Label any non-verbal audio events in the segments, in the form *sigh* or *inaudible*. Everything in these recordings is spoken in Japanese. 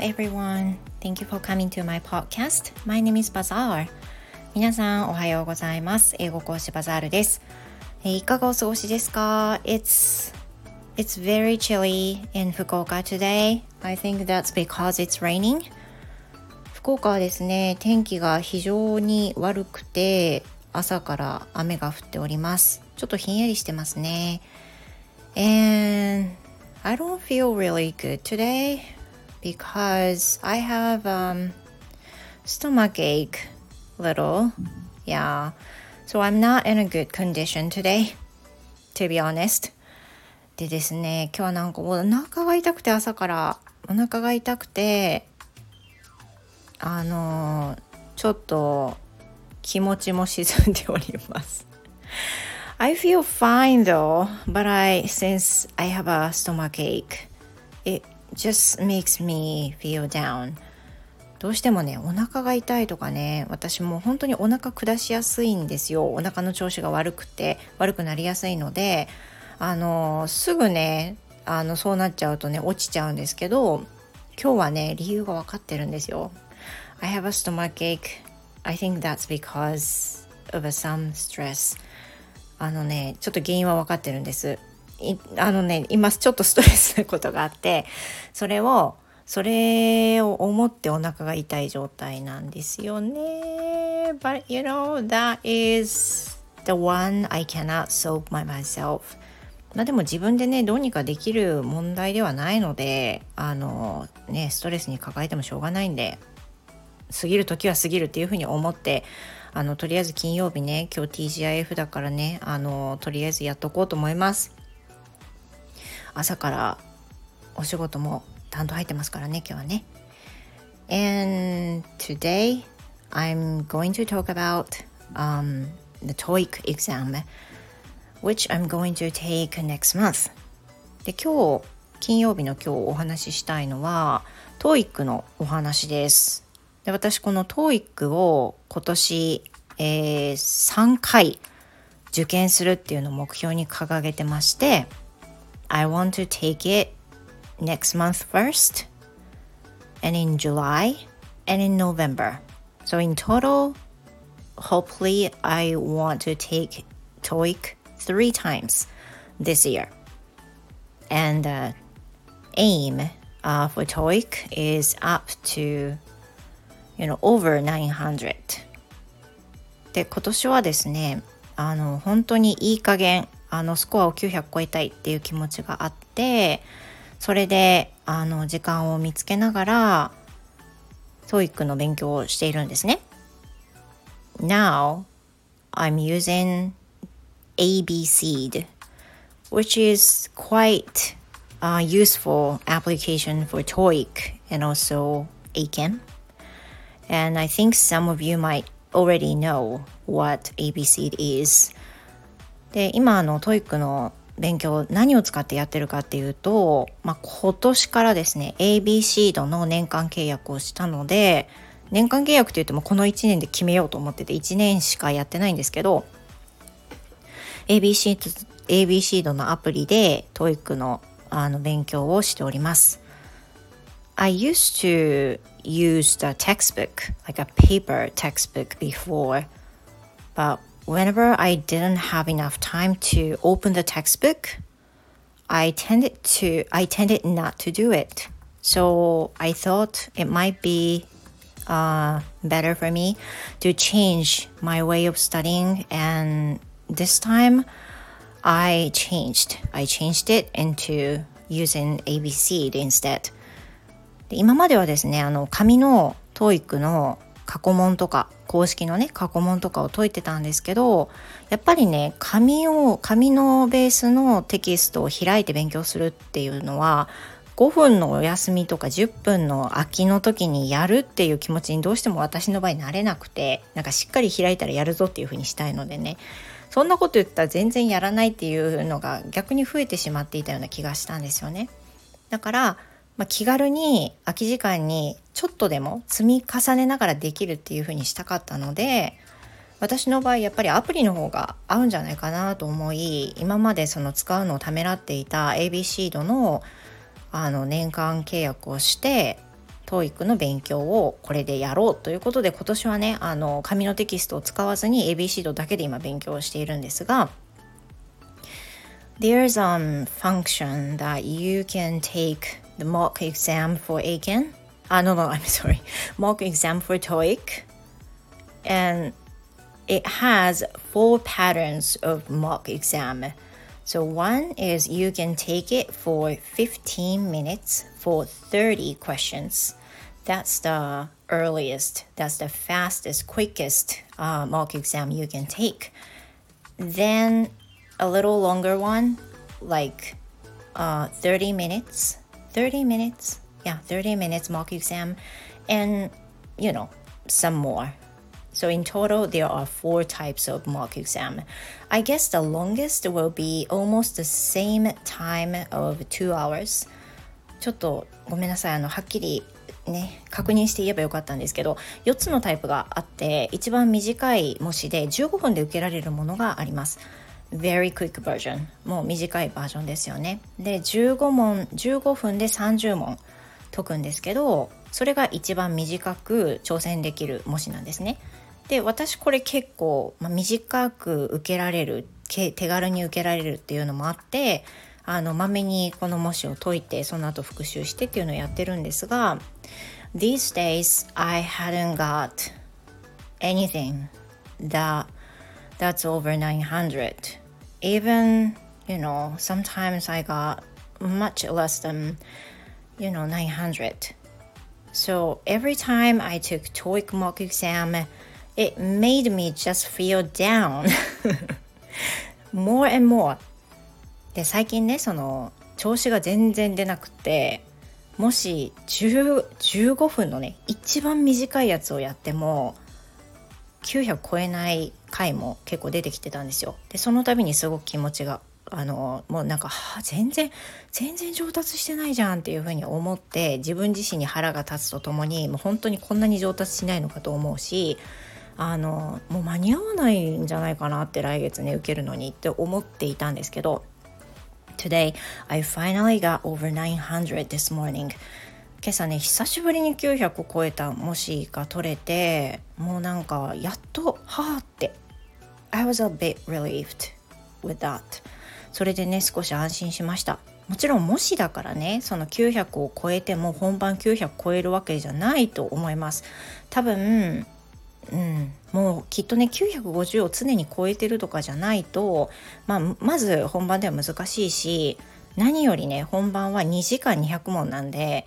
everyone. Thank you for coming to my podcast. My name is Bazaar. 皆さんおはようございます。英語講師バザールです。えいかがお過ごしですか It's It's very chilly in 福岡 today. I think that's because it's raining. 福岡はですね、天気が非常に悪くて朝から雨が降っております。ちょっとひんやりしてますね。And I don't feel really good today because I have um, stomach ache little. Yeah. So I'm not in a good condition today, to be honest. でですね、今日はなんかお腹が痛くて朝からお腹が痛くて、あのちょっと気持ちも沈んでおります。I feel fine though, but I since I have a stomach ache, it just makes me feel down. どうしてもねお腹が痛いとかね私も本当にお腹下しやすいんですよ。お腹の調子が悪くて悪くなりやすいのであのすぐねあのそうなっちゃうとね落ちちゃうんですけど今日はね理由が分かってるんですよ。I have a stomach ache I think that's because of some stress. あのねちょっと原因は分かってるんです。あのね今ちょっとストレスなことがあってそれをそれを思ってお腹が痛い状態なんですよね。But you know that is the one I cannot solve by myself. まあでも自分でねどうにかできる問題ではないのであのねストレスに抱えてもしょうがないんで過ぎる時は過ぎるっていうふうに思ってあのとりあえず金曜日ね今日 TGIF だからねあのとりあえずやっとこうと思います。朝からお仕事も担当入ってますからね今日はね And today I'm going to talk about um, the TOEIC exam which I'm going to take next month で今日金曜日の今日お話ししたいのは TOEIC のお話ですで私この TOEIC を今年、えー、3回受験するっていうのを目標に掲げてまして I want to take it next month first and in July and in November so in total hopefully I want to take TOEIC three times this year and the aim uh, for TOEIC is up to you know, over 900で今年はですねあの本当にいい加減 あのスコアを900超えたいっていう気持ちがあってそれであの時間を見つけながら TOEIC の勉強をしているんですね Now I'm using ABCD which is quite a useful application for TOEIC and also ACAM And I think some of you might already know what ABCD is. で、今の TOEIC の勉強何を使ってやってるかっていうと、まあ、今年からですね ABC 度の年間契約をしたので年間契約って言ってもこの1年で決めようと思ってて1年しかやってないんですけど ABC, ABC 度のアプリで TOEIC のあの勉強をしております。I used to use the textbook, like a paper textbook before, but whenever I didn't have enough time to open the textbook, I tended to I tended not to do it. So I thought it might be uh, better for me to change my way of studying, and this time I changed. I changed it into using ABC instead. で今まではですねあの紙の TOEIC の 過去問とか公式のね過去問とかを解いてたんですけどやっぱりね紙を紙のベースのテキストを開いて勉強するっていうのは5分のお休みとか10分の空きの時にやるっていう気持ちにどうしても私の場合なれなくてなんかしっかり開いたらやるぞっていう風にしたいのでね。そんなこと言ったら全然やらないっていうのが逆に増えてしまっていたような気がしたんですよね。だからまあ、気軽に空き時間にちょっとでも積み重ねながらできるっていう風にしたかったので私の場合やっぱりアプリの方が合うんじゃないかなと思い今までその使うのをためらっていた ABC 度のあの年間契約をして TOEIC の勉強をこれでやろうということで今年はねあの紙のテキストを使わずに ABC ドだけで今勉強しているんですが There's a function that you can take the mock exam for ACAN. Ah, no, no, *laughs* I'm sorry. Mock exam for TOEIC. And it has four patterns of mock exam. So one is you can take it for 15 minutes for 30 questions. That's the earliest, that's the fastest, quickest uh, mock exam you can take. Then a little longer one, like uh, 30 minutes. 30 minutes? Yeah, 30 minutes mock exam. And, you know, some more. So in total, there are four types of mock exam. I guess the longest will be almost the same time of two hours. ちょっとごめんなさい。あの、はっきりね、確認して言えばよかったんですけど、4つのタイプがあって、一番短い模試で15分で受けられるものがあります。Very quick version. もう短いバージョンですよね。で15問15分で30問解くんですけどそれが一番短く挑戦できる模試なんですね。で私これ結構、まあ、短く受けられる手軽に受けられるっていうのもあってあのまめにこの模試を解いてその後復習してっていうのをやってるんですが These days I hadn't got anything that that's over 900. Even, you know, sometimes I got much less than, you know, 900. So every time I took TOEIC mock exam, it made me just feel down more and more. で、最近ね、その、調子が全然出なくて、もし15分のね、一番短いやつをやっても、900超えない回も結構出てきてたんですよ。でその度にすごく気持ちがあのもうなんか全然全然上達してないじゃんっていうふうに思って自分自身に腹が立つとともにもう本当にこんなに上達しないのかと思うしあのもう間に合わないんじゃないかなって来月ね受けるのにって思っていたんですけど Today I finally got over 900 this morning 今朝ね久しぶりに900を超えた模試が取れてもうなんかやっとはあって。I was a bit relieved with that. それでね少し安心しました。もちろん模試だからねその900を超えても本番900超えるわけじゃないと思います。多分うん、もうきっとね950を常に超えてるとかじゃないと、まあ、まず本番では難しいし何よりね本番は2時間200問なんで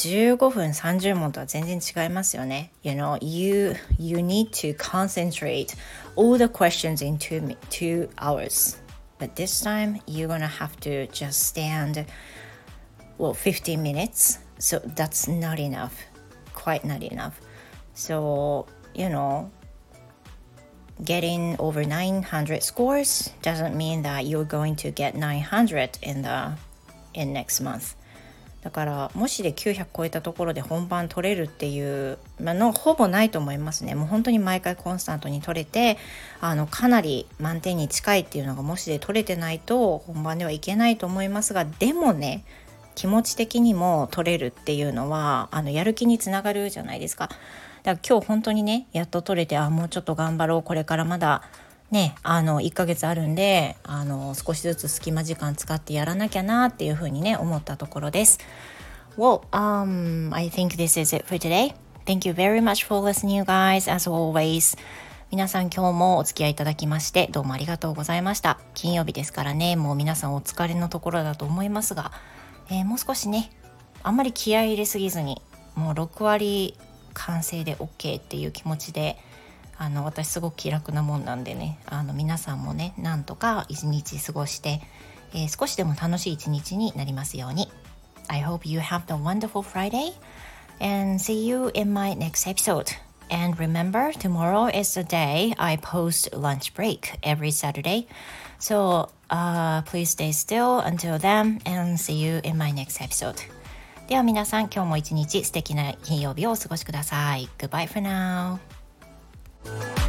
15分30問とは全然違いますよね。You know, you, you need to concentrate all the questions in two, two hours. But this time, you're gonna have to just stand, well, 15 minutes. So that's not enough. Quite not enough. So, you know, getting over 900 scores doesn't mean that you're going to get 900 in the in next month. だからもしで900超えたところで本番取れるっていうのほぼないと思いますねもう本当に毎回コンスタントに取れてあのかなり満点に近いっていうのがもしで取れてないと本番ではいけないと思いますがでもね気持ち的にも取れるっていうのはあのやる気につながるじゃないですか。だから今日本当にねやっと取れてあもうちょっと頑張ろうこれからまだね、あの1ヶ月あるんであの少しずつ隙間時間使ってやらなきゃなっていうふうにね思ったところです。Well, um, I think this is it for today. Thank you very much for listening, you guys, as always. 皆さん今日もお付き合いいただきましてどうもありがとうございました。金曜日ですからね、もう皆さんお疲れのところだと思いますが、えー、もう少しね、あんまり気合い入れすぎずに、もう6割完成で OK っていう気持ちで、あの私すごく気楽なもんなんでねあの皆さんもねなんとか一日過ごして、えー、少しでも楽しい一日になりますように I hope you have a wonderful Friday and see you in my next episode And remember, tomorrow is the day I post lunch break every Saturday. So uh, please stay still until then and see you in my next episode. では皆さん今日も一日素敵な金曜日をお過ごしください。Goodbye for now. You